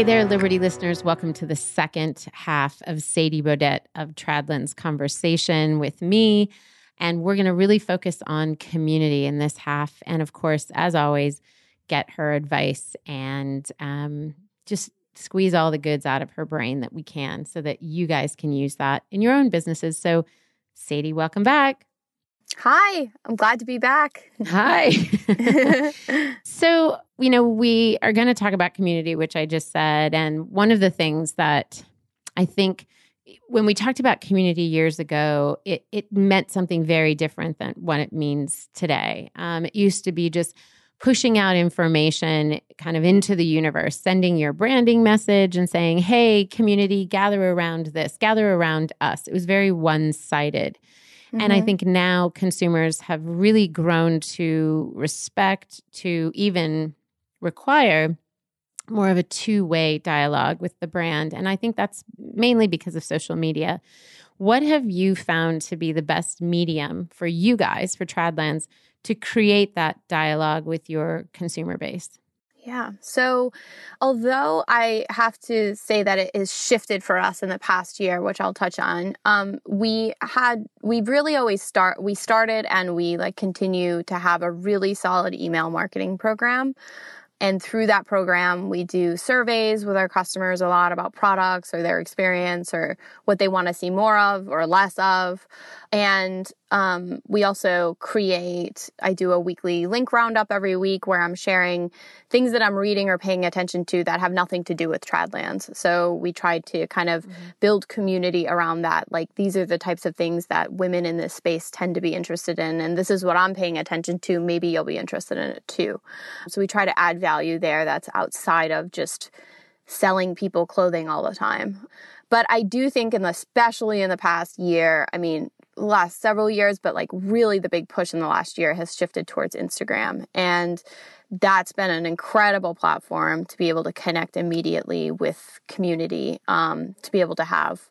Hey there, Liberty listeners. Welcome to the second half of Sadie Bodette of Tradland's conversation with me. And we're going to really focus on community in this half. And of course, as always, get her advice and um, just squeeze all the goods out of her brain that we can so that you guys can use that in your own businesses. So, Sadie, welcome back. Hi, I'm glad to be back. Hi. so, you know, we are going to talk about community, which I just said. And one of the things that I think when we talked about community years ago, it, it meant something very different than what it means today. Um, it used to be just pushing out information kind of into the universe, sending your branding message and saying, hey, community, gather around this, gather around us. It was very one sided. Mm-hmm. And I mm-hmm. think now consumers have really grown to respect, to even require more of a two way dialogue with the brand. And I think that's mainly because of social media. What have you found to be the best medium for you guys, for Tradlands, to create that dialogue with your consumer base? Yeah. So, although I have to say that it is shifted for us in the past year, which I'll touch on, um, we had we really always start we started and we like continue to have a really solid email marketing program. And through that program, we do surveys with our customers a lot about products or their experience or what they want to see more of or less of. And um, we also create, I do a weekly link roundup every week where I'm sharing things that I'm reading or paying attention to that have nothing to do with Tradlands. So we try to kind of mm-hmm. build community around that. Like these are the types of things that women in this space tend to be interested in. And this is what I'm paying attention to. Maybe you'll be interested in it too. So we try to add value there that's outside of just selling people clothing all the time. But I do think, in the, especially in the past year, I mean, last several years, but like really the big push in the last year has shifted towards Instagram. And that's been an incredible platform to be able to connect immediately with community, um, to be able to have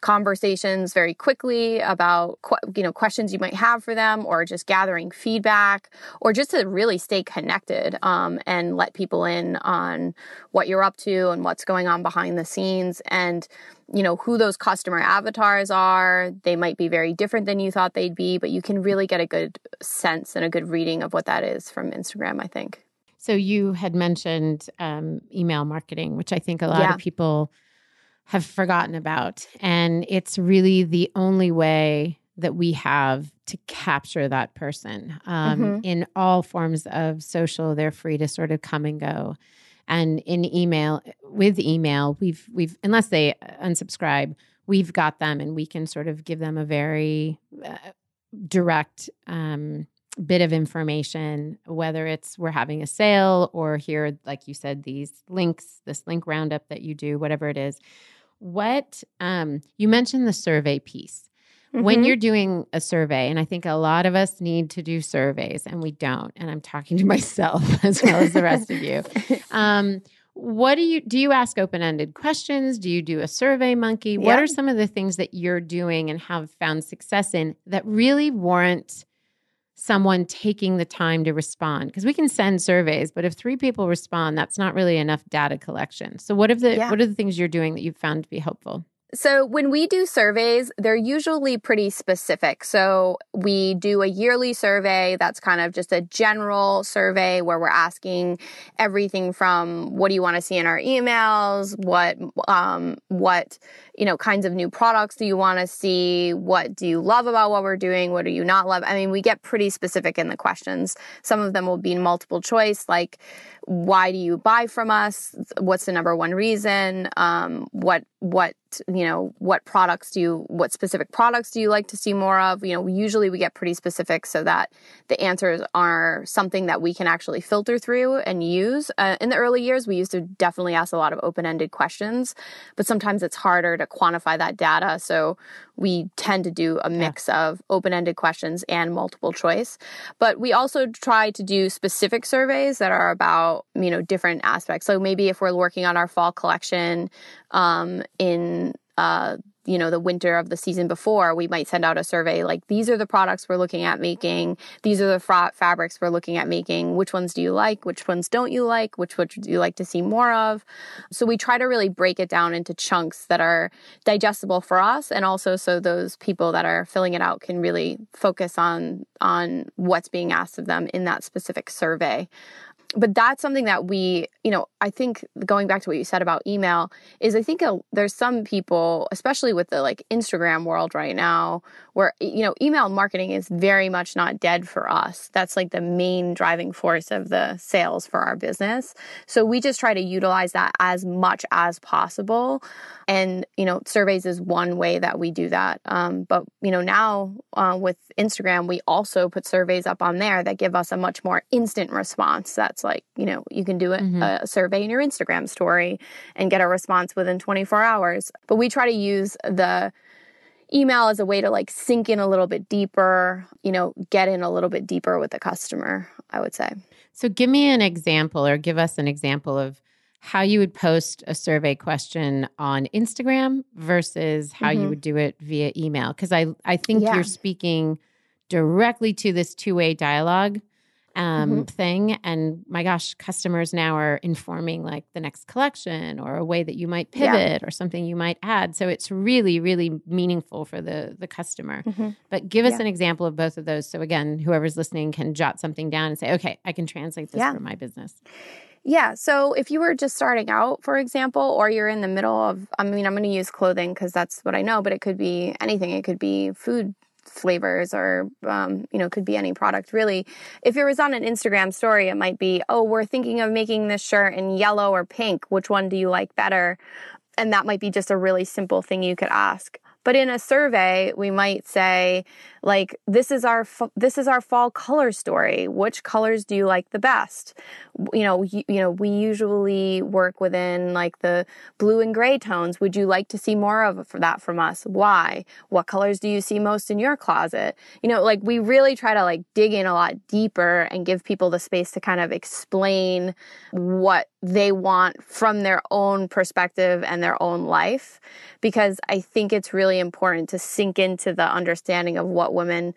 conversations very quickly about you know questions you might have for them or just gathering feedback or just to really stay connected um, and let people in on what you're up to and what's going on behind the scenes and you know who those customer avatars are they might be very different than you thought they'd be but you can really get a good sense and a good reading of what that is from instagram i think so you had mentioned um, email marketing which i think a lot yeah. of people have forgotten about. And it's really the only way that we have to capture that person um, mm-hmm. in all forms of social. They're free to sort of come and go. And in email with email we've we've unless they unsubscribe we've got them and we can sort of give them a very uh, direct um, bit of information whether it's we're having a sale or here like you said these links this link roundup that you do whatever it is what um, you mentioned the survey piece Mm-hmm. When you're doing a survey, and I think a lot of us need to do surveys and we don't, and I'm talking to myself as well as the rest of you. Um, what do you do you ask open-ended questions do you do a survey monkey what are some of the things that you're doing and have found success in that really warrant someone taking the time to respond because we can send surveys but if three people respond that's not really enough data collection so what are the yeah. what are the things you're doing that you've found to be helpful so, when we do surveys, they're usually pretty specific. So, we do a yearly survey that's kind of just a general survey where we're asking everything from what do you want to see in our emails, what um, what you know kinds of new products do you want to see, what do you love about what we're doing, what do you not love. I mean, we get pretty specific in the questions. Some of them will be multiple choice, like why do you buy from us? What's the number one reason? Um, what what you know, what products do you, what specific products do you like to see more of? You know, usually we get pretty specific so that the answers are something that we can actually filter through and use. Uh, in the early years, we used to definitely ask a lot of open ended questions, but sometimes it's harder to quantify that data. So we tend to do a mix yeah. of open ended questions and multiple choice. But we also try to do specific surveys that are about, you know, different aspects. So maybe if we're working on our fall collection um, in uh, you know the winter of the season before we might send out a survey like these are the products we're looking at making. These are the fra- fabrics we're looking at making. Which ones do you like? Which ones don't you like? Which would you like to see more of? So we try to really break it down into chunks that are digestible for us and also so those people that are filling it out can really focus on on what's being asked of them in that specific survey but that's something that we, you know, I think going back to what you said about email is I think a, there's some people, especially with the like Instagram world right now, where, you know, email marketing is very much not dead for us. That's like the main driving force of the sales for our business. So we just try to utilize that as much as possible. And, you know, surveys is one way that we do that. Um, but, you know, now uh, with Instagram, we also put surveys up on there that give us a much more instant response. That's like, you know, you can do a, mm-hmm. a survey in your Instagram story and get a response within 24 hours. But we try to use the email as a way to like sink in a little bit deeper, you know, get in a little bit deeper with the customer, I would say. So give me an example or give us an example of how you would post a survey question on Instagram versus how mm-hmm. you would do it via email because I I think yeah. you're speaking directly to this two-way dialogue um, mm-hmm. thing and my gosh customers now are informing like the next collection or a way that you might pivot yeah. or something you might add so it's really really meaningful for the the customer mm-hmm. but give us yeah. an example of both of those so again whoever's listening can jot something down and say okay i can translate this yeah. for my business yeah. So if you were just starting out, for example, or you're in the middle of, I mean, I'm going to use clothing because that's what I know, but it could be anything. It could be food flavors or um, you know could be any product really if it was on an instagram story it might be oh we're thinking of making this shirt in yellow or pink which one do you like better and that might be just a really simple thing you could ask but in a survey, we might say, like, this is our this is our fall color story. Which colors do you like the best? You know, you, you know, we usually work within like the blue and gray tones. Would you like to see more of that from us? Why? What colors do you see most in your closet? You know, like we really try to like dig in a lot deeper and give people the space to kind of explain what they want from their own perspective and their own life because I think it's really important to sink into the understanding of what women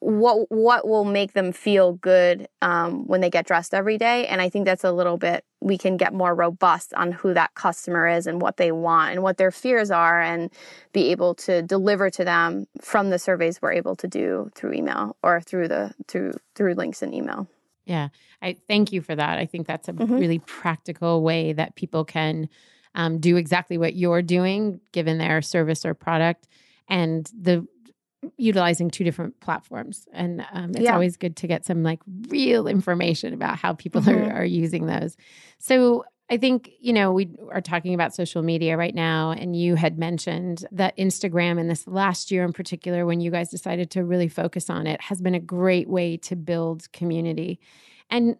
what what will make them feel good um, when they get dressed every day? And i think that's a little bit we can get more robust on who that customer is and what they want and what their fears are and be able to deliver to them from the surveys we're able to do through email or through the through through links in email. Yeah. I thank you for that. I think that's a mm-hmm. really practical way that people can um, do exactly what you're doing given their service or product. And the utilizing two different platforms and um, it's yeah. always good to get some like real information about how people mm-hmm. are, are using those so i think you know we are talking about social media right now and you had mentioned that instagram in this last year in particular when you guys decided to really focus on it has been a great way to build community and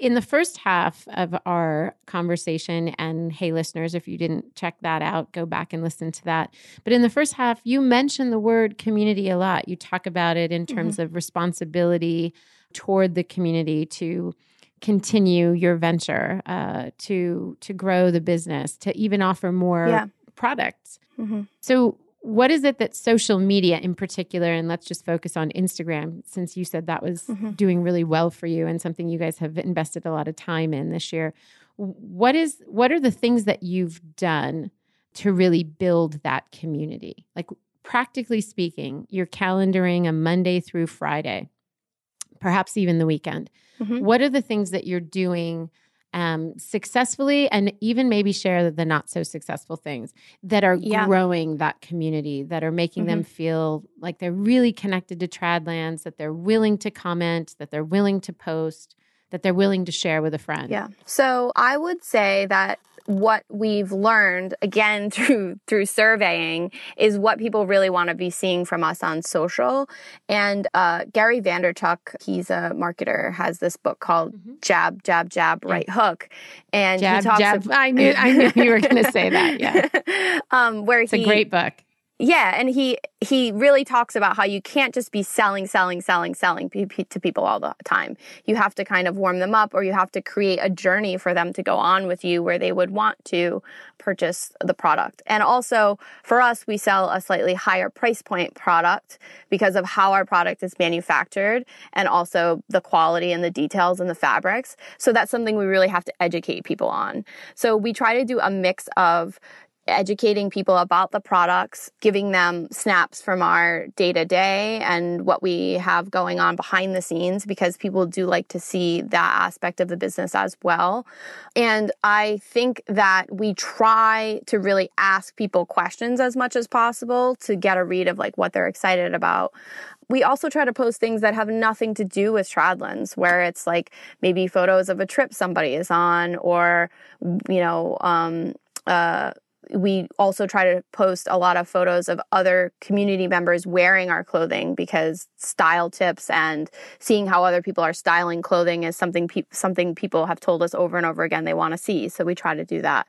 in the first half of our conversation, and hey, listeners, if you didn't check that out, go back and listen to that. But in the first half, you mentioned the word community a lot. You talk about it in terms mm-hmm. of responsibility toward the community to continue your venture, uh, to to grow the business, to even offer more yeah. products. Mm-hmm. So, what is it that social media in particular and let's just focus on instagram since you said that was mm-hmm. doing really well for you and something you guys have invested a lot of time in this year what is what are the things that you've done to really build that community like practically speaking you're calendaring a monday through friday perhaps even the weekend mm-hmm. what are the things that you're doing um, successfully and even maybe share the not so successful things that are yeah. growing that community, that are making mm-hmm. them feel like they're really connected to Tradlands, that they're willing to comment, that they're willing to post, that they're willing to share with a friend. Yeah. So I would say that what we've learned again through through surveying is what people really want to be seeing from us on social. And uh, Gary Vaynerchuk, he's a marketer, has this book called mm-hmm. Jab, Jab, Jab, Right Hook, and jab, he talks. Jab. About, I knew, I knew you were going to say that. Yeah, um, where it's he, a great book yeah, and he he really talks about how you can't just be selling, selling, selling, selling to people all the time. You have to kind of warm them up, or you have to create a journey for them to go on with you where they would want to purchase the product. And also for us, we sell a slightly higher price point product because of how our product is manufactured and also the quality and the details and the fabrics. So that's something we really have to educate people on. So we try to do a mix of educating people about the products, giving them snaps from our day to day and what we have going on behind the scenes because people do like to see that aspect of the business as well. And I think that we try to really ask people questions as much as possible to get a read of like what they're excited about. We also try to post things that have nothing to do with Tradlands, where it's like maybe photos of a trip somebody is on or, you know, um, uh, we also try to post a lot of photos of other community members wearing our clothing because style tips and seeing how other people are styling clothing is something pe- something people have told us over and over again they want to see. So we try to do that.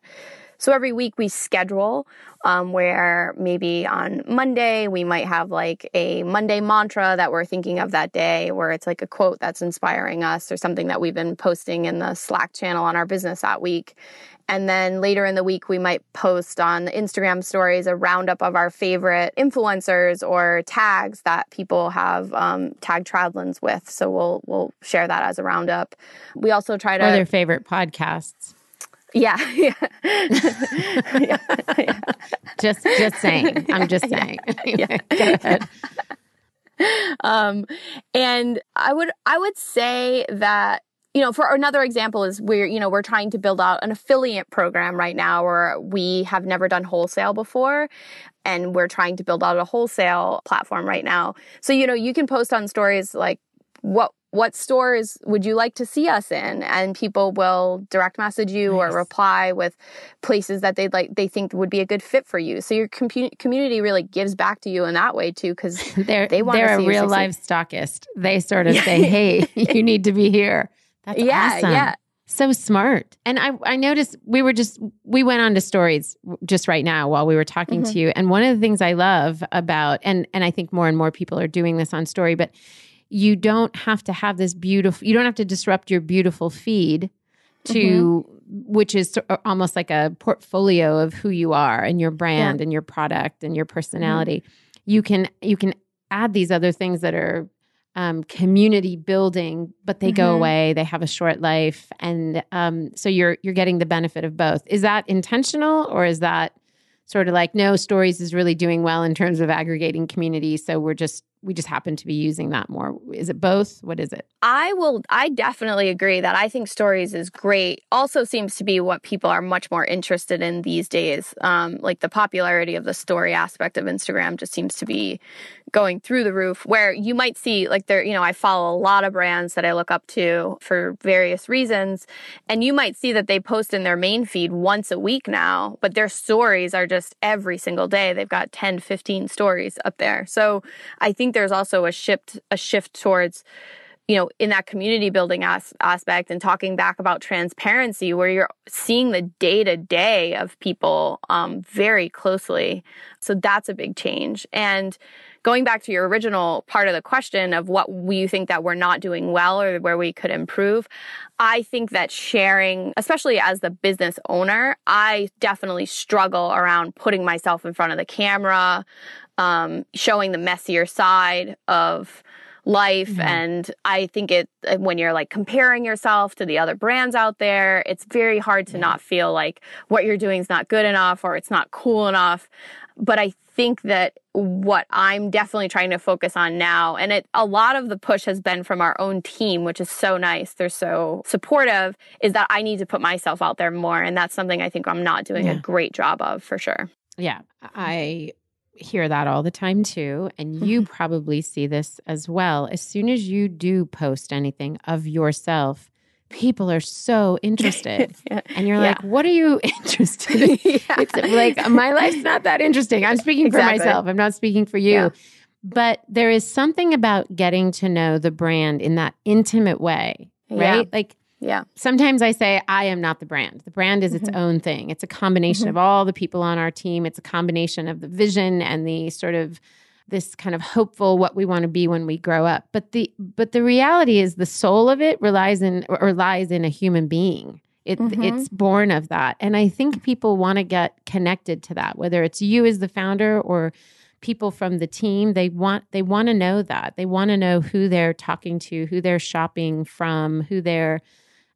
So every week we schedule um, where maybe on Monday we might have like a Monday mantra that we're thinking of that day, where it's like a quote that's inspiring us or something that we've been posting in the Slack channel on our business that week. And then later in the week, we might post on the Instagram stories a roundup of our favorite influencers or tags that people have um, tagged Tradlands with. So we'll we'll share that as a roundup. We also try to or their favorite podcasts. Yeah, yeah. yeah, yeah. Just just saying. I'm just saying. Yeah. Ahead. Um, and I would I would say that you know, for another example is we're, you know, we're trying to build out an affiliate program right now where we have never done wholesale before and we're trying to build out a wholesale platform right now. So, you know, you can post on stories like what what stores would you like to see us in? And people will direct message you nice. or reply with places that they'd like they think would be a good fit for you. So your com- community really gives back to you in that way too because they're they want they're a real life stockist they sort of say hey you need to be here that's yeah, awesome. Yeah. So smart. And I, I noticed we were just, we went on to stories just right now while we were talking mm-hmm. to you. And one of the things I love about, and, and I think more and more people are doing this on story, but you don't have to have this beautiful, you don't have to disrupt your beautiful feed to, mm-hmm. which is almost like a portfolio of who you are and your brand yeah. and your product and your personality. Mm-hmm. You can, you can add these other things that are um, community building, but they mm-hmm. go away. They have a short life, and um, so you're you're getting the benefit of both. Is that intentional, or is that sort of like no stories is really doing well in terms of aggregating community? So we're just we just happen to be using that more. Is it both? What is it? I will, I definitely agree that I think stories is great. Also seems to be what people are much more interested in these days. Um, like the popularity of the story aspect of Instagram just seems to be going through the roof where you might see like there, you know, I follow a lot of brands that I look up to for various reasons. And you might see that they post in their main feed once a week now, but their stories are just every single day. They've got 10, 15 stories up there. So I think there's also a shift, a shift towards you know, in that community building as- aspect and talking back about transparency, where you're seeing the day to day of people um, very closely. So that's a big change. And going back to your original part of the question of what you think that we're not doing well or where we could improve, I think that sharing, especially as the business owner, I definitely struggle around putting myself in front of the camera, um, showing the messier side of life mm-hmm. and i think it when you're like comparing yourself to the other brands out there it's very hard to yeah. not feel like what you're doing is not good enough or it's not cool enough but i think that what i'm definitely trying to focus on now and it a lot of the push has been from our own team which is so nice they're so supportive is that i need to put myself out there more and that's something i think i'm not doing yeah. a great job of for sure yeah i hear that all the time too. And you mm-hmm. probably see this as well. As soon as you do post anything of yourself, people are so interested. yeah. And you're yeah. like, what are you interested in? yeah. It's like, my life's not that interesting. I'm speaking exactly. for myself, I'm not speaking for you. But there is something about getting to know the brand in that intimate way, right? Like, yeah. Sometimes I say, I am not the brand. The brand is its mm-hmm. own thing. It's a combination mm-hmm. of all the people on our team. It's a combination of the vision and the sort of this kind of hopeful what we want to be when we grow up. But the but the reality is the soul of it relies in or lies in a human being. It, mm-hmm. It's born of that. And I think people want to get connected to that, whether it's you as the founder or people from the team. They want they want to know that. They want to know who they're talking to, who they're shopping from, who they're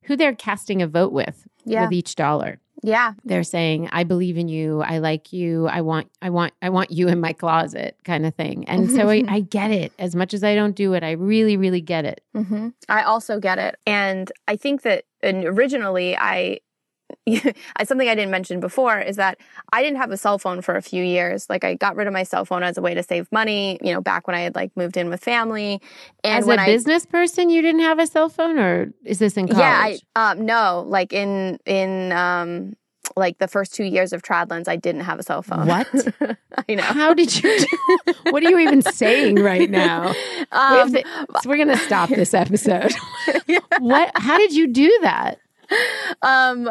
who they're casting a vote with yeah. with each dollar. Yeah. They're saying, I believe in you. I like you. I want, I want, I want you in my closet kind of thing. And so I, I, get it as much as I don't do it. I really, really get it. Mm-hmm. I also get it. And I think that originally I, something I didn't mention before is that I didn't have a cell phone for a few years. Like I got rid of my cell phone as a way to save money, you know, back when I had like moved in with family. And as a I, business person, you didn't have a cell phone or is this in college? Yeah, I, um, no, like in, in, um, like the first two years of Tradlands, I didn't have a cell phone. What? I know. How did you? Do, what are you even saying right now? Um, we to, so we're going to stop this episode. what? How did you do that? um,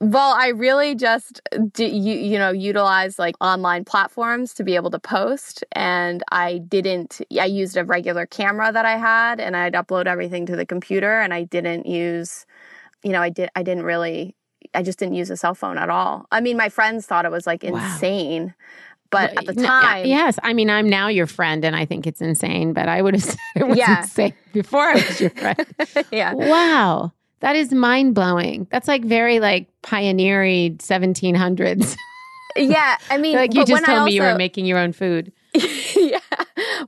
well, I really just you, you know utilize like online platforms to be able to post, and I didn't. I used a regular camera that I had, and I'd upload everything to the computer, and I didn't use, you know, I did. I didn't really. I just didn't use a cell phone at all. I mean, my friends thought it was like insane. Wow. But at the time, yes. I mean, I'm now your friend, and I think it's insane. But I would have said it was yeah. insane before I was your friend. yeah. Wow. That is mind blowing. That's like very like pioneering 1700s. yeah, I mean, like you just told also, me you were making your own food. yeah.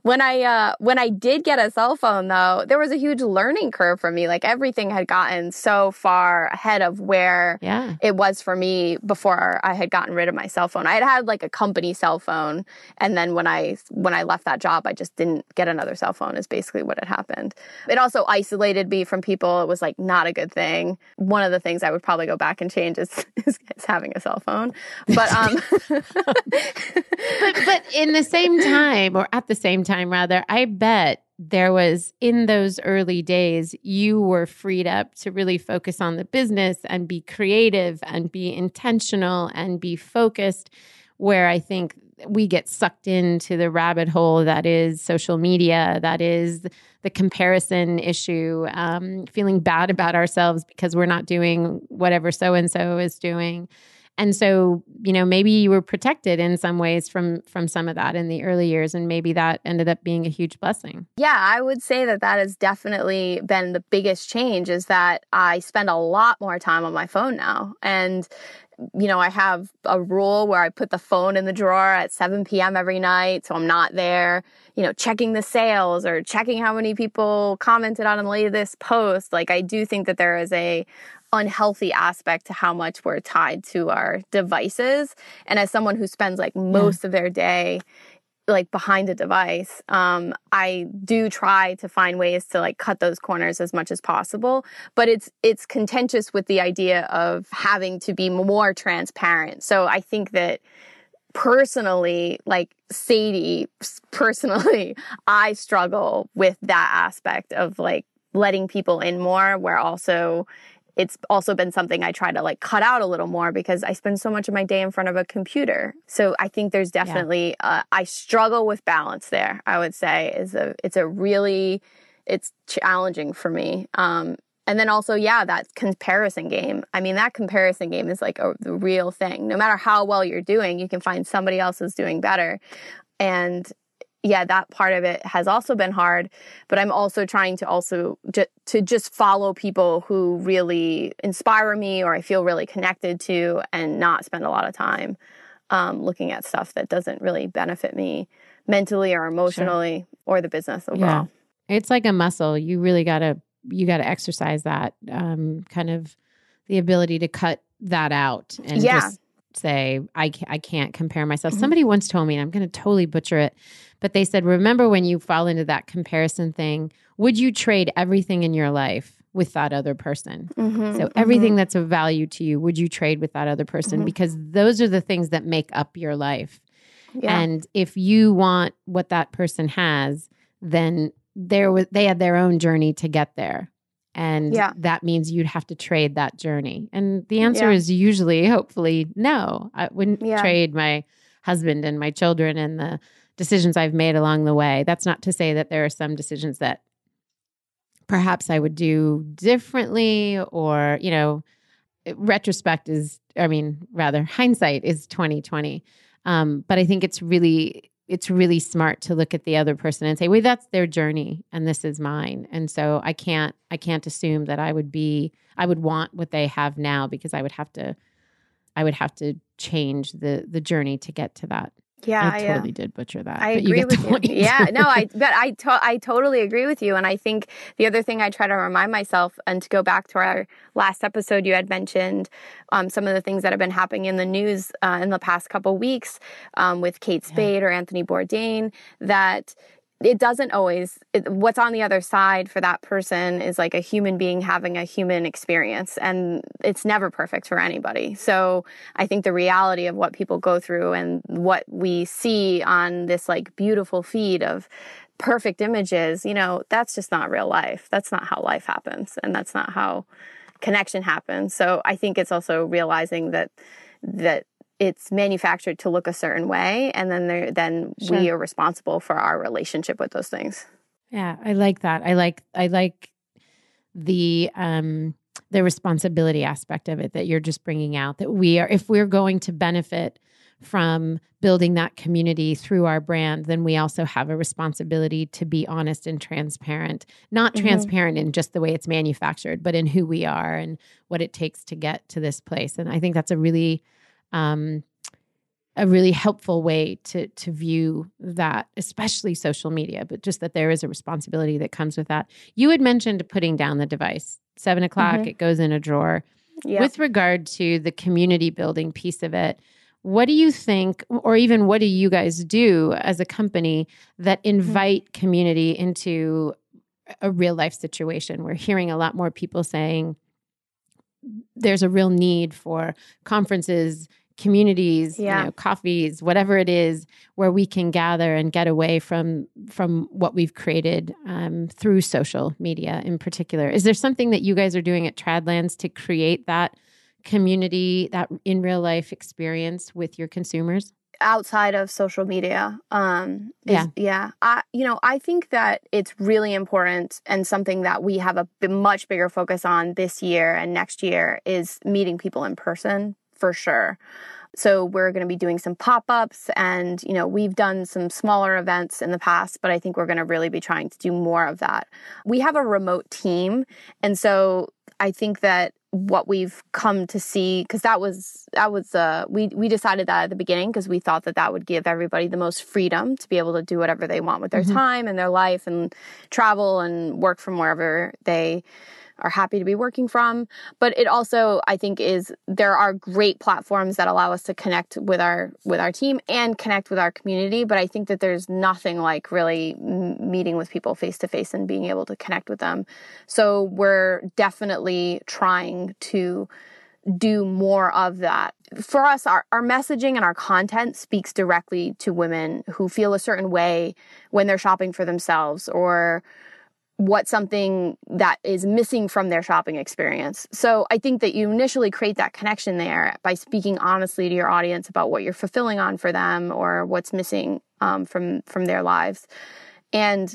When I uh when I did get a cell phone though, there was a huge learning curve for me. Like everything had gotten so far ahead of where yeah. it was for me before I had gotten rid of my cell phone. I had had like a company cell phone and then when I when I left that job, I just didn't get another cell phone is basically what had happened. It also isolated me from people. It was like not a good thing. One of the things I would probably go back and change is, is, is having a cell phone. But um but but in the same time or at the same time rather, I bet there was in those early days, you were freed up to really focus on the business and be creative and be intentional and be focused. Where I think we get sucked into the rabbit hole that is social media, that is the comparison issue, um, feeling bad about ourselves because we're not doing whatever so and so is doing and so you know maybe you were protected in some ways from from some of that in the early years and maybe that ended up being a huge blessing yeah i would say that that has definitely been the biggest change is that i spend a lot more time on my phone now and you know, I have a rule where I put the phone in the drawer at 7 p.m. every night. So I'm not there, you know, checking the sales or checking how many people commented on the latest post. Like, I do think that there is a, unhealthy aspect to how much we're tied to our devices. And as someone who spends like most yeah. of their day like behind a device um i do try to find ways to like cut those corners as much as possible but it's it's contentious with the idea of having to be more transparent so i think that personally like sadie personally i struggle with that aspect of like letting people in more where also it's also been something I try to like cut out a little more because I spend so much of my day in front of a computer. So I think there's definitely yeah. uh, I struggle with balance there. I would say is a it's a really it's challenging for me. Um, and then also, yeah, that comparison game. I mean, that comparison game is like a the real thing. No matter how well you're doing, you can find somebody else who's doing better. And yeah, that part of it has also been hard, but I'm also trying to also ju- to just follow people who really inspire me or I feel really connected to and not spend a lot of time um, looking at stuff that doesn't really benefit me mentally or emotionally sure. or the business overall. Yeah. It's like a muscle. You really got to you got to exercise that um, kind of the ability to cut that out and yeah. just say I can't, I can't compare myself. Mm-hmm. Somebody once told me, and I'm going to totally butcher it, but they said, remember when you fall into that comparison thing, would you trade everything in your life with that other person. Mm-hmm, so everything mm-hmm. that's of value to you, would you trade with that other person? Mm-hmm. Because those are the things that make up your life. Yeah. And if you want what that person has, then there was they had their own journey to get there. And yeah. that means you'd have to trade that journey. And the answer yeah. is usually, hopefully, no. I wouldn't yeah. trade my husband and my children and the decisions I've made along the way. That's not to say that there are some decisions that perhaps I would do differently or, you know, retrospect is I mean, rather hindsight is 2020. Um, but I think it's really it's really smart to look at the other person and say, "Wait, that's their journey and this is mine." And so I can't I can't assume that I would be I would want what they have now because I would have to I would have to change the the journey to get to that. Yeah, I totally yeah. did butcher that. I agree with you. Yeah, no, I but I to, I totally agree with you. And I think the other thing I try to remind myself, and to go back to our last episode, you had mentioned um, some of the things that have been happening in the news uh, in the past couple weeks um, with Kate Spade yeah. or Anthony Bourdain. That it doesn't always it, what's on the other side for that person is like a human being having a human experience and it's never perfect for anybody. So i think the reality of what people go through and what we see on this like beautiful feed of perfect images you know that's just not real life. That's not how life happens and that's not how connection happens. So i think it's also realizing that that it's manufactured to look a certain way and then then sure. we are responsible for our relationship with those things yeah i like that i like i like the um the responsibility aspect of it that you're just bringing out that we are if we're going to benefit from building that community through our brand then we also have a responsibility to be honest and transparent not mm-hmm. transparent in just the way it's manufactured but in who we are and what it takes to get to this place and i think that's a really um, a really helpful way to to view that, especially social media, but just that there is a responsibility that comes with that. You had mentioned putting down the device. Seven o'clock, mm-hmm. it goes in a drawer. Yep. With regard to the community building piece of it, what do you think, or even what do you guys do as a company that mm-hmm. invite mm-hmm. community into a real life situation? We're hearing a lot more people saying there's a real need for conferences communities yeah. you know coffees whatever it is where we can gather and get away from from what we've created um, through social media in particular. Is there something that you guys are doing at tradlands to create that community that in real life experience with your consumers? Outside of social media um is, yeah. yeah i you know i think that it's really important and something that we have a much bigger focus on this year and next year is meeting people in person for sure. So we're going to be doing some pop-ups and you know, we've done some smaller events in the past, but I think we're going to really be trying to do more of that. We have a remote team, and so I think that what we've come to see because that was that was uh we we decided that at the beginning because we thought that that would give everybody the most freedom to be able to do whatever they want with their mm-hmm. time and their life and travel and work from wherever they are happy to be working from. But it also, I think, is there are great platforms that allow us to connect with our with our team and connect with our community. But I think that there's nothing like really meeting with people face to face and being able to connect with them. So we're definitely trying to do more of that. For us, our, our messaging and our content speaks directly to women who feel a certain way when they're shopping for themselves or what something that is missing from their shopping experience. So I think that you initially create that connection there by speaking honestly to your audience about what you're fulfilling on for them or what's missing um, from from their lives. And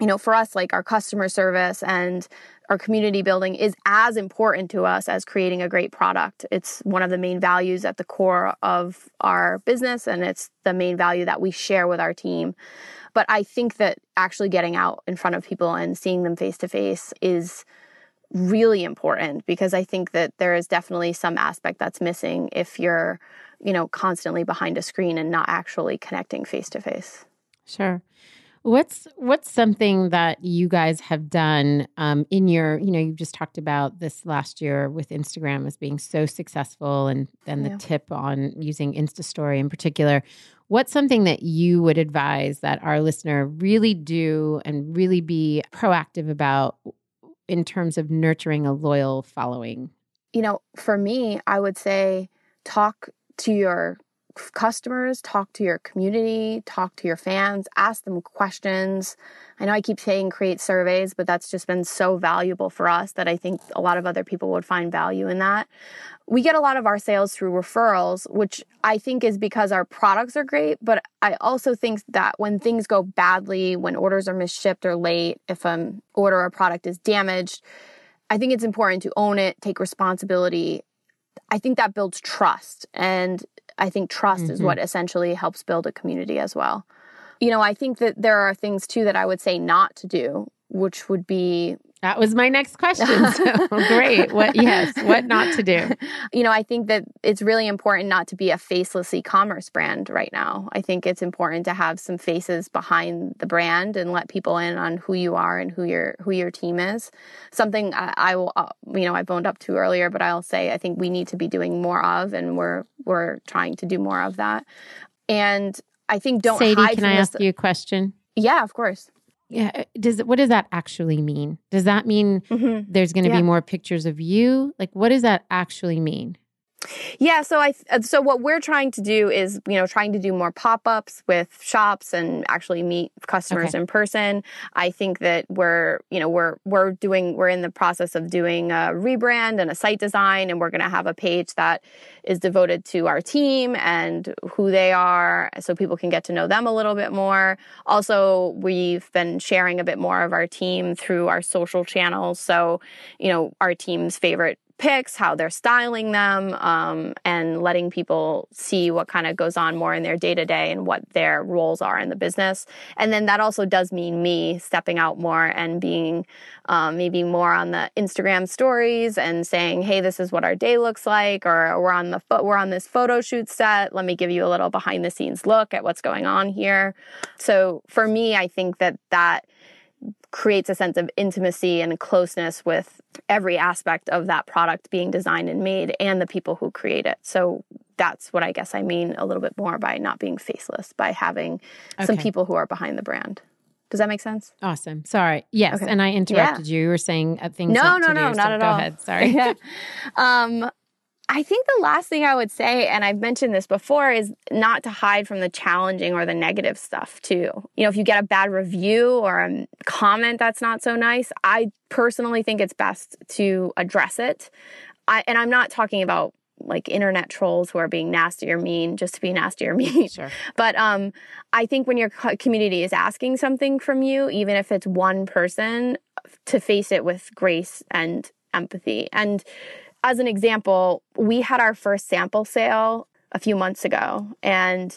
you know, for us, like our customer service and our community building is as important to us as creating a great product. It's one of the main values at the core of our business, and it's the main value that we share with our team. But I think that actually getting out in front of people and seeing them face to face is really important because I think that there is definitely some aspect that's missing if you're, you know, constantly behind a screen and not actually connecting face to face. Sure. What's what's something that you guys have done um, in your you know you just talked about this last year with Instagram as being so successful and then the yeah. tip on using Insta Story in particular. What's something that you would advise that our listener really do and really be proactive about in terms of nurturing a loyal following? You know, for me, I would say talk to your customers, talk to your community, talk to your fans, ask them questions. I know I keep saying create surveys, but that's just been so valuable for us that I think a lot of other people would find value in that. We get a lot of our sales through referrals, which I think is because our products are great, but I also think that when things go badly, when orders are misshipped or late, if an order or product is damaged, I think it's important to own it, take responsibility. I think that builds trust. And I think trust mm-hmm. is what essentially helps build a community as well. You know, I think that there are things too that I would say not to do, which would be that was my next question. So great. What yes, what not to do? You know, I think that it's really important not to be a faceless e-commerce brand right now. I think it's important to have some faces behind the brand and let people in on who you are and who your who your team is. Something I, I will uh, you know, I boned up to earlier, but I'll say I think we need to be doing more of and we're we're trying to do more of that. And I think don't Sadie, hide can I ask you a question? Yeah, of course yeah uh, does what does that actually mean does that mean mm-hmm. there's going to yeah. be more pictures of you like what does that actually mean yeah, so I uh, so what we're trying to do is, you know, trying to do more pop-ups with shops and actually meet customers okay. in person. I think that we're, you know, we're we're doing we're in the process of doing a rebrand and a site design and we're going to have a page that is devoted to our team and who they are so people can get to know them a little bit more. Also, we've been sharing a bit more of our team through our social channels. So, you know, our team's favorite pics, how they're styling them, um, and letting people see what kind of goes on more in their day to day and what their roles are in the business. And then that also does mean me stepping out more and being um, maybe more on the Instagram stories and saying, "Hey, this is what our day looks like," or "We're on the fo- we're on this photo shoot set. Let me give you a little behind the scenes look at what's going on here." So for me, I think that that creates a sense of intimacy and closeness with every aspect of that product being designed and made and the people who create it. So that's what I guess I mean a little bit more by not being faceless, by having okay. some people who are behind the brand. Does that make sense? Awesome. Sorry. Yes, okay. and I interrupted yeah. you. You were saying uh, things. No, no, no, not so at all. Go ahead. Sorry. yeah. Um, I think the last thing I would say, and I've mentioned this before, is not to hide from the challenging or the negative stuff too. You know, if you get a bad review or a comment that's not so nice, I personally think it's best to address it. I, and I'm not talking about like internet trolls who are being nasty or mean just to be nasty or mean. Sure. But um, I think when your community is asking something from you, even if it's one person, to face it with grace and empathy. And as an example, we had our first sample sale a few months ago and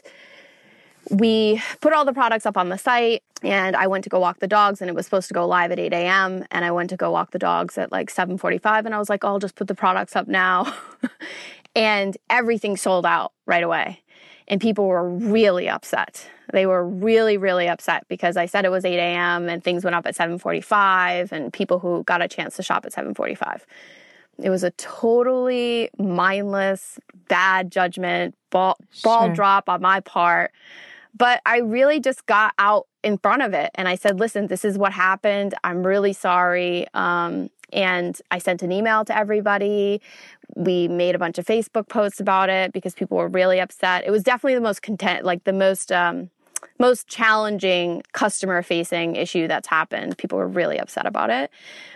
we put all the products up on the site and i went to go walk the dogs and it was supposed to go live at 8 a.m and i went to go walk the dogs at like 7.45 and i was like oh, i'll just put the products up now. And everything sold out right away and people were really upset. They were really really upset because i said it was 8 a.m and things went up at 7.45 and people who got a chance to shop at 7.45 it was a totally mindless, bad judgment, ball, ball drop on my part. But I really just got out in front of it and I said, listen, this is what happened. I'm really sorry. Um, and I sent an email to everybody. We made a bunch of Facebook posts about it because people were really upset. It was definitely the most content, like the most um, most challenging customer facing issue that's happened. People were really upset about it.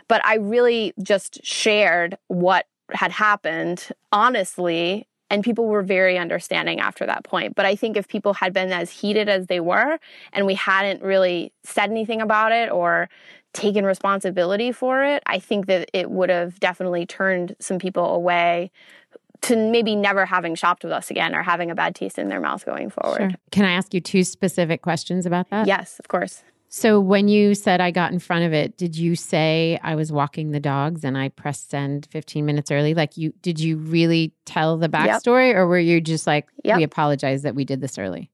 But I really just shared what had happened honestly and people were very understanding after that point. But I think if people had been as heated as they were and we hadn't really said anything about it or taken responsibility for it, I think that it would have definitely turned some people away to maybe never having shopped with us again or having a bad taste in their mouth going forward. Sure. Can I ask you two specific questions about that? Yes, of course. So when you said I got in front of it, did you say I was walking the dogs and I pressed send 15 minutes early? Like you did you really tell the backstory yep. or were you just like yep. we apologize that we did this early?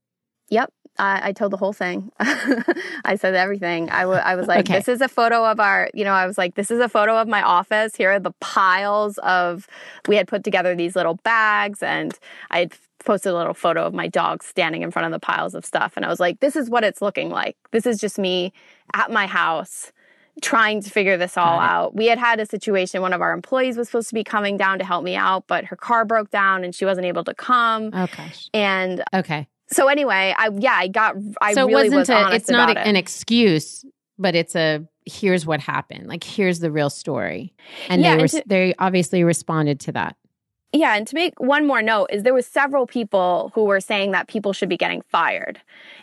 Yep. I, I told the whole thing. I said everything. I, w- I was like, okay. this is a photo of our, you know, I was like, this is a photo of my office. Here are the piles of, we had put together these little bags and I had posted a little photo of my dog standing in front of the piles of stuff. And I was like, this is what it's looking like. This is just me at my house trying to figure this all out. We had had a situation, one of our employees was supposed to be coming down to help me out, but her car broke down and she wasn't able to come. Oh gosh. And okay. So anyway, I yeah, I got I so really it wasn't was a, it's not it. an excuse, but it's a here's what happened. Like here's the real story. And yeah, they were to, they obviously responded to that. Yeah, and to make one more note is there was several people who were saying that people should be getting fired.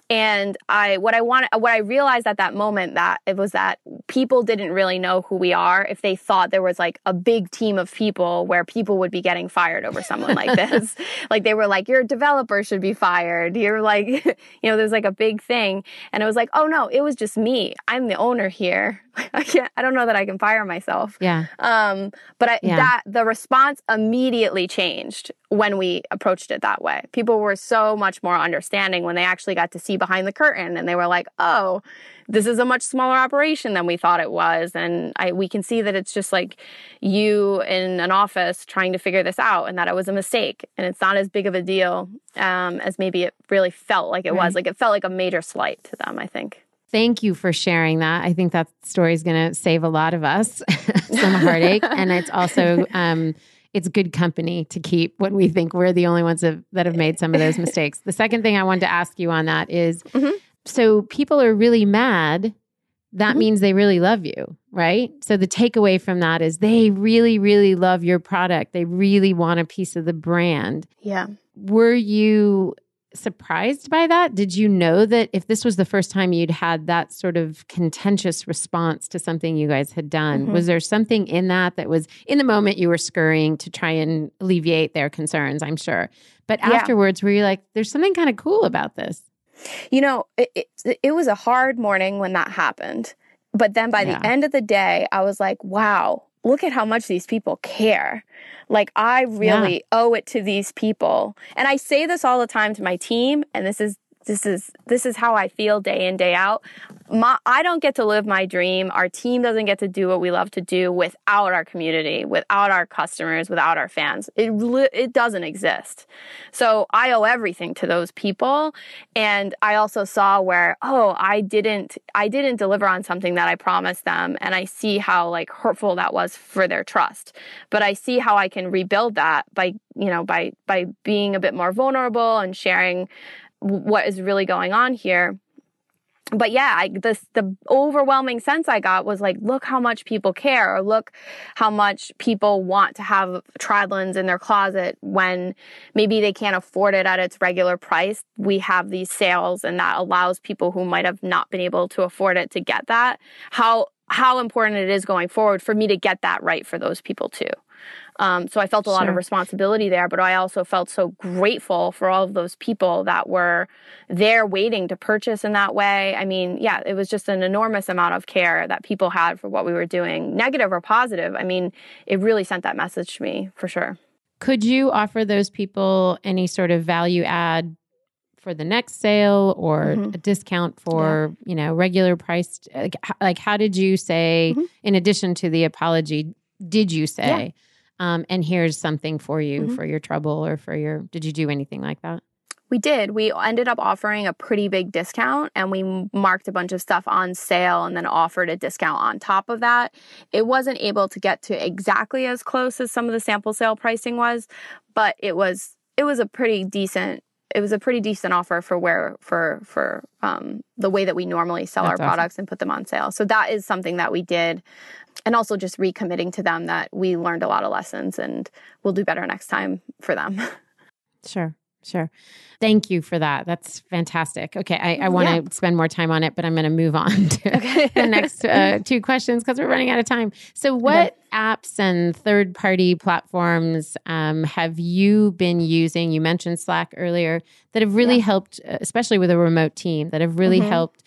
And I what I want what I realized at that moment that it was that people didn't really know who we are if they thought there was like a big team of people where people would be getting fired over someone like this. like they were like your developer should be fired. You're like you know there's like a big thing and it was like oh no, it was just me. I'm the owner here. I can't I don't know that I can fire myself. Yeah. Um but I, yeah. that the response immediately changed when we approached it that way. People were so much more understanding when they actually got to see behind the curtain and they were like, "Oh, this is a much smaller operation than we thought it was." And I we can see that it's just like you in an office trying to figure this out and that it was a mistake and it's not as big of a deal um, as maybe it really felt like it right. was. Like it felt like a major slight to them, I think. Thank you for sharing that. I think that story is going to save a lot of us some heartache and it's also um, it's good company to keep when we think we're the only ones that have made some of those mistakes. The second thing I wanted to ask you on that is, mm-hmm. so people are really mad. That mm-hmm. means they really love you, right? So the takeaway from that is they really, really love your product. They really want a piece of the brand. Yeah. Were you surprised by that? Did you know that if this was the first time you'd had that sort of contentious response to something you guys had done, mm-hmm. was there something in that that was in the moment you were scurrying to try and alleviate their concerns? I'm sure. But yeah. afterwards, were you like, there's something kind of cool about this? You know, it, it, it, was a hard morning when that happened. But then by yeah. the end of the day, I was like, wow, look at how much these people care. Like, I really yeah. owe it to these people. And I say this all the time to my team, and this is this is this is how I feel day in day out. My, I don't get to live my dream. Our team doesn't get to do what we love to do without our community, without our customers, without our fans. It it doesn't exist. So I owe everything to those people. And I also saw where oh I didn't I didn't deliver on something that I promised them, and I see how like hurtful that was for their trust. But I see how I can rebuild that by you know by by being a bit more vulnerable and sharing what is really going on here but yeah, I, the the overwhelming sense I got was like, look how much people care, or look how much people want to have Tradlands in their closet when maybe they can't afford it at its regular price. We have these sales, and that allows people who might have not been able to afford it to get that. How how important it is going forward for me to get that right for those people too. Um, so I felt a lot of responsibility there, but I also felt so grateful for all of those people that were there waiting to purchase in that way. I mean, yeah, it was just an enormous amount of care that people had for what we were doing, negative or positive. I mean, it really sent that message to me for sure. Could you offer those people any sort of value add for the next sale or mm-hmm. a discount for yeah. you know regular priced like, like how did you say mm-hmm. in addition to the apology did you say um, and here's something for you mm-hmm. for your trouble or for your did you do anything like that we did we ended up offering a pretty big discount and we marked a bunch of stuff on sale and then offered a discount on top of that it wasn't able to get to exactly as close as some of the sample sale pricing was but it was it was a pretty decent it was a pretty decent offer for where for for um, the way that we normally sell That's our awesome. products and put them on sale. So that is something that we did and also just recommitting to them that we learned a lot of lessons and we'll do better next time for them. Sure. Sure. Thank you for that. That's fantastic. Okay. I, I want to yeah. spend more time on it, but I'm going to move on to okay. the next uh, two questions because we're running out of time. So, what apps and third party platforms um, have you been using? You mentioned Slack earlier that have really yeah. helped, uh, especially with a remote team, that have really mm-hmm. helped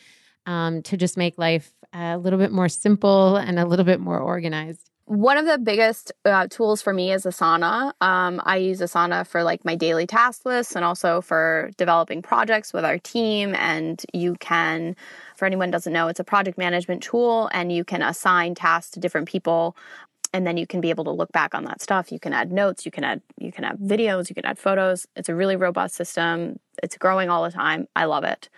um, to just make life a little bit more simple and a little bit more organized? One of the biggest uh, tools for me is Asana. Um, I use Asana for like my daily task lists and also for developing projects with our team. And you can, for anyone doesn't know, it's a project management tool, and you can assign tasks to different people and then you can be able to look back on that stuff you can add notes you can add you can add videos you can add photos it's a really robust system it's growing all the time. I love it.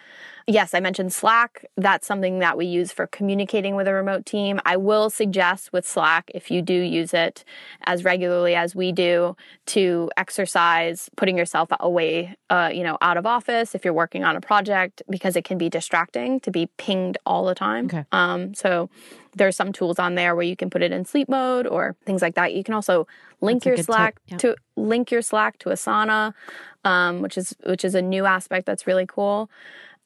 Yes, I mentioned Slack. That's something that we use for communicating with a remote team. I will suggest with Slack, if you do use it as regularly as we do, to exercise putting yourself away, uh, you know, out of office if you're working on a project, because it can be distracting to be pinged all the time. Okay. Um, so there's some tools on there where you can put it in sleep mode or things like that. You can also link that's your Slack to link your Slack to Asana, um, which is which is a new aspect that's really cool.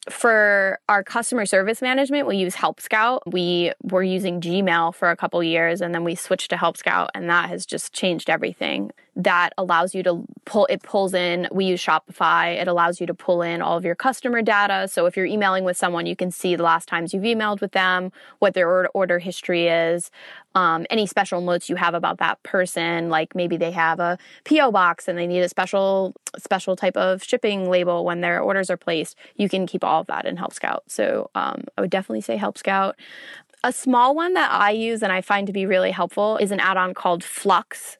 For our customer service management, we use Help Scout. We were using Gmail for a couple years and then we switched to Help Scout and that has just changed everything that allows you to pull it pulls in we use shopify it allows you to pull in all of your customer data. So if you're emailing with someone you can see the last times you've emailed with them what their order history is um, any special notes you have about that person like maybe they have a po box and they need a special special type of shipping label when their orders are placed you can keep all of that in help scout so um, i would definitely say help scout a small one that i use and i find to be really helpful is an add-on called f.lux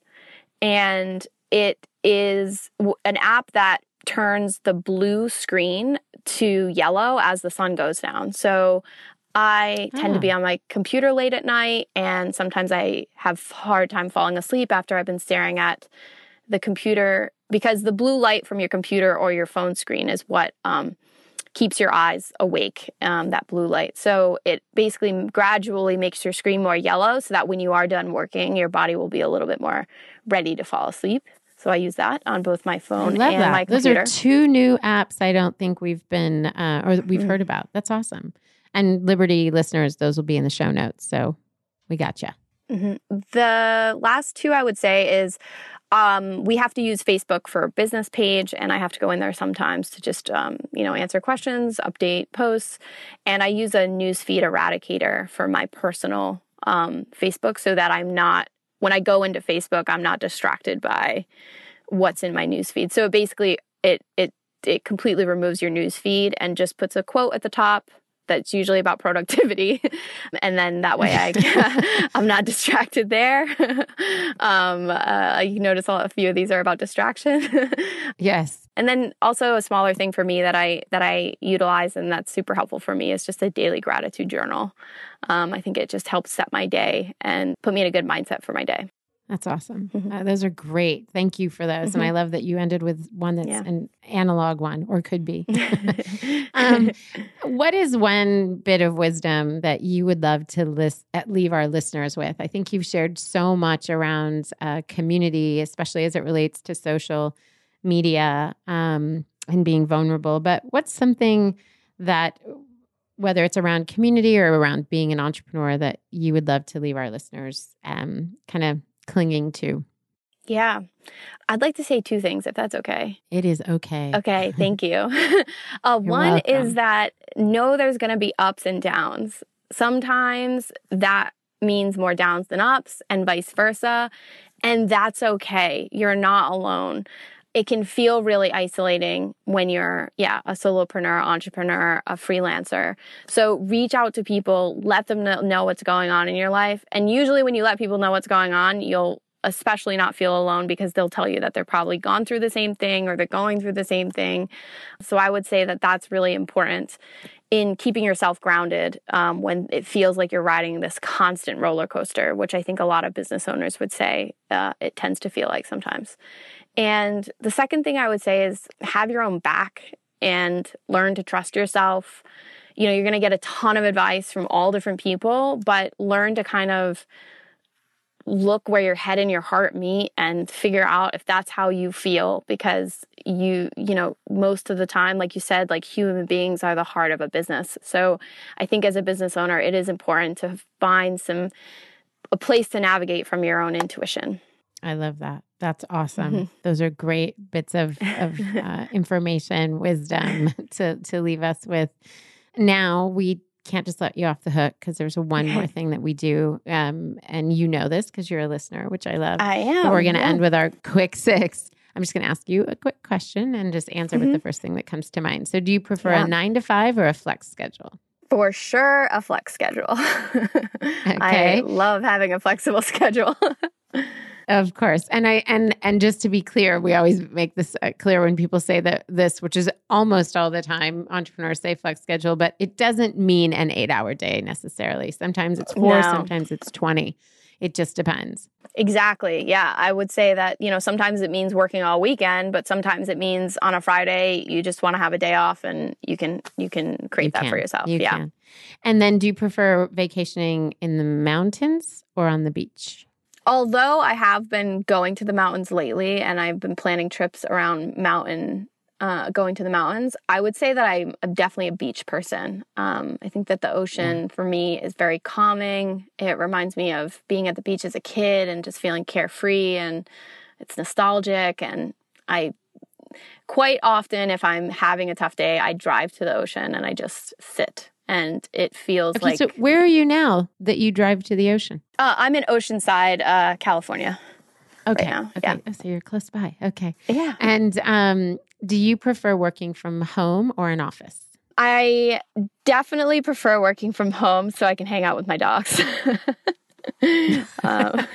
and it is an app that turns the blue screen to yellow as the sun goes down. So I tend to be ah. on my computer late at night, and sometimes I have hard time falling asleep after I've been staring at the computer because the blue light from your computer or your phone screen is what um, keeps your eyes awake, um, that blue light. So it basically gradually makes your screen more yellow so that when you are done working, your body will be a little bit more ready to fall asleep. So I use that on both my phone and that. my computer. Those are two new apps I don't think we've been uh, or we've mm-hmm. heard about. That's awesome. And Liberty listeners, those will be in the show notes. So we got you. Mm-hmm. The last two I would say is um, we have to use Facebook for business page, and I have to go in there sometimes to just um, you know answer questions, update posts, and I use a newsfeed eradicator for my personal um, Facebook so that I'm not when I go into Facebook, I'm not distracted by what's in my newsfeed. So basically, it it it completely removes your newsfeed and just puts a quote at the top that's usually about productivity. And then that way i i'm not distracted there. Um uh, you notice a few of these are about distraction. Yes. And then also a smaller thing for me that i that i utilize and that's super helpful for me is just a daily gratitude journal. Um, i think it just helps set my day and put me in a good mindset for my day that's awesome. Mm-hmm. Uh, those are great. Thank you for those. Mm-hmm. And I mm-hmm. love that you ended with one that's yeah. an analog one or could be. um, what is one bit of wisdom that you would love to list, uh, leave our listeners with? I think you've shared so much around uh, community, especially as it relates to social media um, and being vulnerable. But what's something that, whether it's around community or around being an entrepreneur, that you would love to leave our listeners um, kind of clinging to? Yeah. I'd like to say two things if that's okay. It is okay. Okay, thank you. uh, one welcome. is that know there's going to be ups and downs. Sometimes that means more downs than ups and vice versa. And that's okay. You're not alone it can feel really isolating when you're, yeah, a solopreneur, entrepreneur, a freelancer. So reach out to people, let them know what's going on in your life. And usually when you let people know what's going on, you'll especially not feel alone because they'll tell you that they're probably gone through the same thing or they're going through the same thing. So I would say that that's really important in keeping yourself grounded um, when it feels like you're riding this constant roller coaster, which I think a lot of business owners would say uh, it tends to feel like sometimes. And the second thing I would say is have your own back and learn to trust yourself. You know, you're going to get a ton of advice from all different people, but learn to kind of look where your head and your heart meet and figure out if that's how you feel because you you know most of the time like you said like human beings are the heart of a business so i think as a business owner it is important to find some a place to navigate from your own intuition I love that. That's awesome. Mm-hmm. Those are great bits of, of uh, information, wisdom to to leave us with. Now we can't just let you off the hook because there's one more thing that we do, um, and you know this because you're a listener, which I love. I am. we're going to yeah. end with our quick six. I'm just going to ask you a quick question and just answer mm-hmm. with the first thing that comes to mind. So, do you prefer yeah. a nine to five or a flex schedule? For sure, a flex schedule. okay. I love having a flexible schedule. Of course. And I and and just to be clear, we always make this uh, clear when people say that this, which is almost all the time, entrepreneurs say flex schedule, but it doesn't mean an 8-hour day necessarily. Sometimes it's 4, no. sometimes it's 20. It just depends. Exactly. Yeah. I would say that, you know, sometimes it means working all weekend, but sometimes it means on a Friday you just want to have a day off and you can you can create you that can. for yourself. You yeah. Can. And then do you prefer vacationing in the mountains or on the beach? Although I have been going to the mountains lately and I've been planning trips around mountain uh, going to the mountains, I would say that I'm definitely a beach person. Um, I think that the ocean yeah. for me is very calming. It reminds me of being at the beach as a kid and just feeling carefree, and it's nostalgic. And I quite often, if I'm having a tough day, I drive to the ocean and I just sit. And it feels okay, like. So, where are you now that you drive to the ocean? Uh, I'm in Oceanside, uh, California. Okay. Right okay. Yeah. Oh, so you're close by. Okay. Yeah. And um, do you prefer working from home or an office? I definitely prefer working from home so I can hang out with my dogs. um,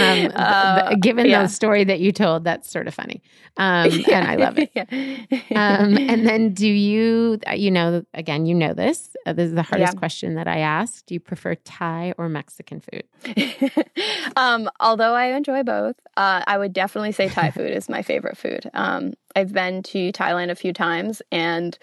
um, uh, given yeah. the story that you told, that's sort of funny. Um, yeah. And I love it. Yeah. Um, and then, do you, you know, again, you know this. Uh, this is the hardest question that I ask. Do you prefer Thai or Mexican food? Um, although I enjoy both, uh, I would definitely say Thai food is my favorite food. Um, I've been to Thailand a few times and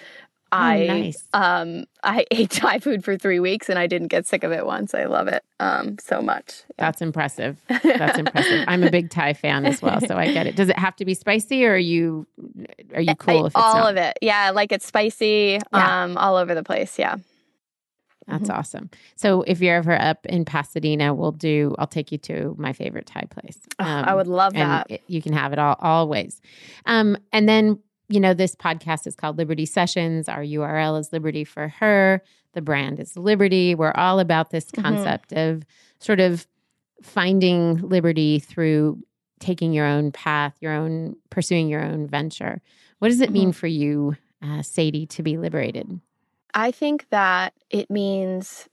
Oh, I nice. um I ate Thai food for three weeks and I didn't get sick of it once. I love it um so much. Yeah. That's impressive. That's impressive. I'm a big Thai fan as well, so I get it. Does it have to be spicy, or are you are you cool I, if all not? of it? Yeah, like it's spicy, yeah. um, all over the place. Yeah. That's mm-hmm. awesome. So if you're ever up in Pasadena, we'll do. I'll take you to my favorite Thai place. Um, oh, I would love that. It, you can have it all always. Um, and then you know, this podcast is called Liberty Sessions. Our URL is Liberty for Her. The brand is Liberty. We're all about this mm-hmm. concept mm-hmm. of sort of finding liberty through taking your own path, your own pursuing your own venture. What does it mm-hmm. mean for you, uh, Sadie, to be liberated? I think that it means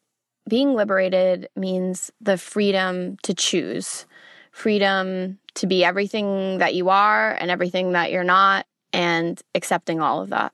being liberated means the freedom to choose, freedom to be everything that you are and everything that you're not, and accepting all of that.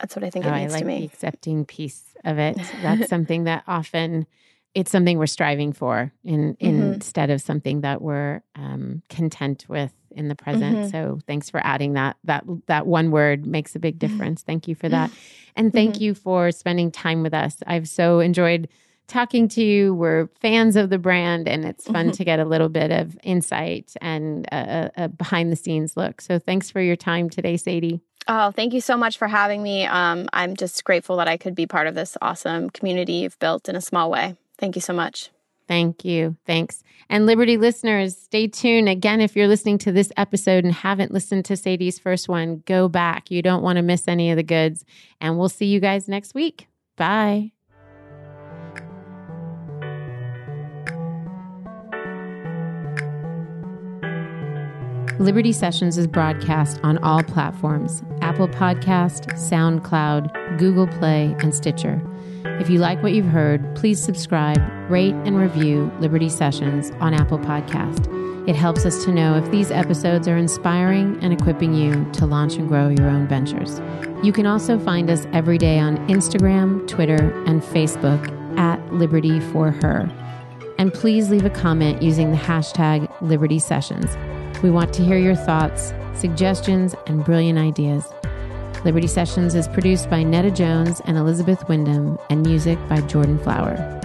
That's what I think oh, it means I like to me. The accepting piece of it. That's something that often it's something we're striving for in, in mm-hmm. instead of something that we're um, content with in the present. Mm-hmm. So thanks for adding that. That that one word makes a big difference. Thank you for that. And thank mm-hmm. you for spending time with us. I've so enjoyed talking to you. We're fans of the brand, and it's fun mm-hmm. to get a little bit of insight and a, a, behind the scenes look. So, thanks for your time today, Sadie. Oh, thank you so much for having me. Um, I'm just grateful that I could be part of this awesome community you've built in a small way. Thank you so much. Thank you. Thanks. And Liberty listeners, stay tuned. Again, if you're listening to this episode and haven't listened to Sadie's first one, go back. You don't want to miss any of the goods. And we'll see you guys next week. Bye. Liberty Sessions is broadcast on all platforms Apple Podcast, SoundCloud, Google Play, and Stitcher. If you like what you've heard, please subscribe, rate, and review Liberty Sessions on Apple Podcast. It helps us to know if these episodes are inspiring and equipping you to launch and grow your own ventures. You can also find us every day on Instagram, Twitter, and Facebook at Liberty for Her. And please leave a comment using the hashtag Liberty Sessions. We want to hear your thoughts, suggestions, and brilliant ideas. Liberty Sessions is produced by Netta Jones and Elizabeth Wyndham, and music by Jordan Flower.